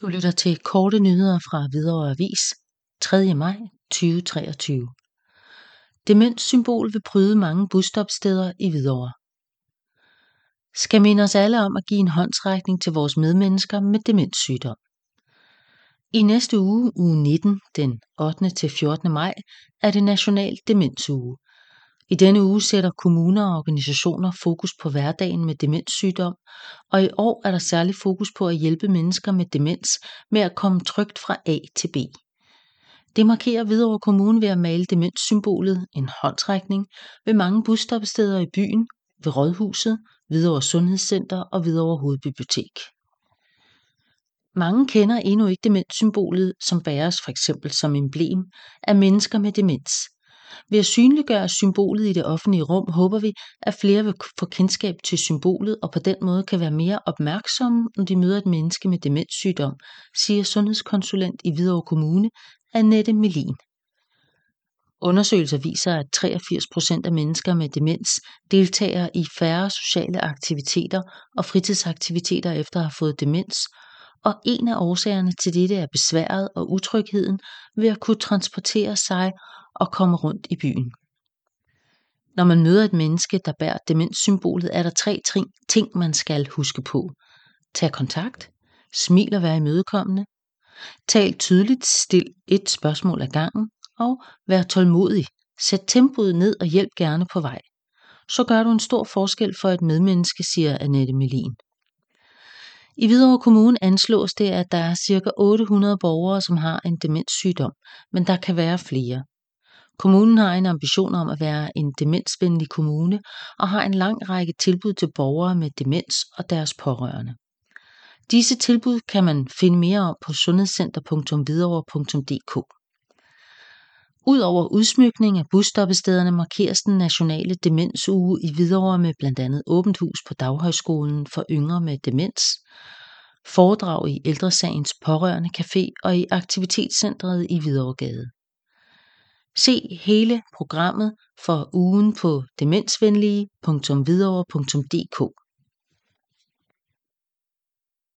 Du lytter til korte nyheder fra Hvidovre Avis 3. maj 2023. Demenssymbol vil pryde mange busstopsteder i Hvidovre. Skal minde os alle om at give en håndsrækning til vores medmennesker med demenssygdom. I næste uge, uge 19, den 8. til 14. maj, er det National Demensuge. I denne uge sætter kommuner og organisationer fokus på hverdagen med demenssygdom, og i år er der særlig fokus på at hjælpe mennesker med demens med at komme trygt fra A til B. Det markerer Hvidovre Kommune ved at male demenssymbolet, en håndtrækning, ved mange busstoppesteder i byen, ved Rådhuset, Hvidovre Sundhedscenter og Hvidovre Hovedbibliotek. Mange kender endnu ikke demenssymbolet, som bæres for eksempel som emblem af mennesker med demens. Ved at synliggøre symbolet i det offentlige rum håber vi, at flere vil få kendskab til symbolet og på den måde kan være mere opmærksomme, når de møder et menneske med demenssygdom, siger sundhedskonsulent i Hvidovre Kommune, Annette Melin. Undersøgelser viser, at 83 procent af mennesker med demens deltager i færre sociale aktiviteter og fritidsaktiviteter efter at have fået demens, og en af årsagerne til dette er besværet og utrygheden ved at kunne transportere sig og komme rundt i byen. Når man møder et menneske, der bærer demenssymbolet, er der tre ting, man skal huske på. Tag kontakt, smil og vær imødekommende, tal tydeligt, stil et spørgsmål ad gangen, og vær tålmodig. Sæt tempoet ned og hjælp gerne på vej. Så gør du en stor forskel for et medmenneske, siger Annette Melin. I Hvidovre Kommune anslås det, at der er ca. 800 borgere, som har en demenssygdom, men der kan være flere. Kommunen har en ambition om at være en demensvenlig kommune og har en lang række tilbud til borgere med demens og deres pårørende. Disse tilbud kan man finde mere om på sundhedscenter.hvidovre.dk. Udover udsmykning af busstoppestederne markeres den nationale demensuge i Hvidovre med blandt andet åbent hus på Daghøjskolen for yngre med demens, foredrag i Ældresagens pårørende café og i aktivitetscentret i Hvidovregade. Se hele programmet for ugen på demensvenlige.hvidovre.dk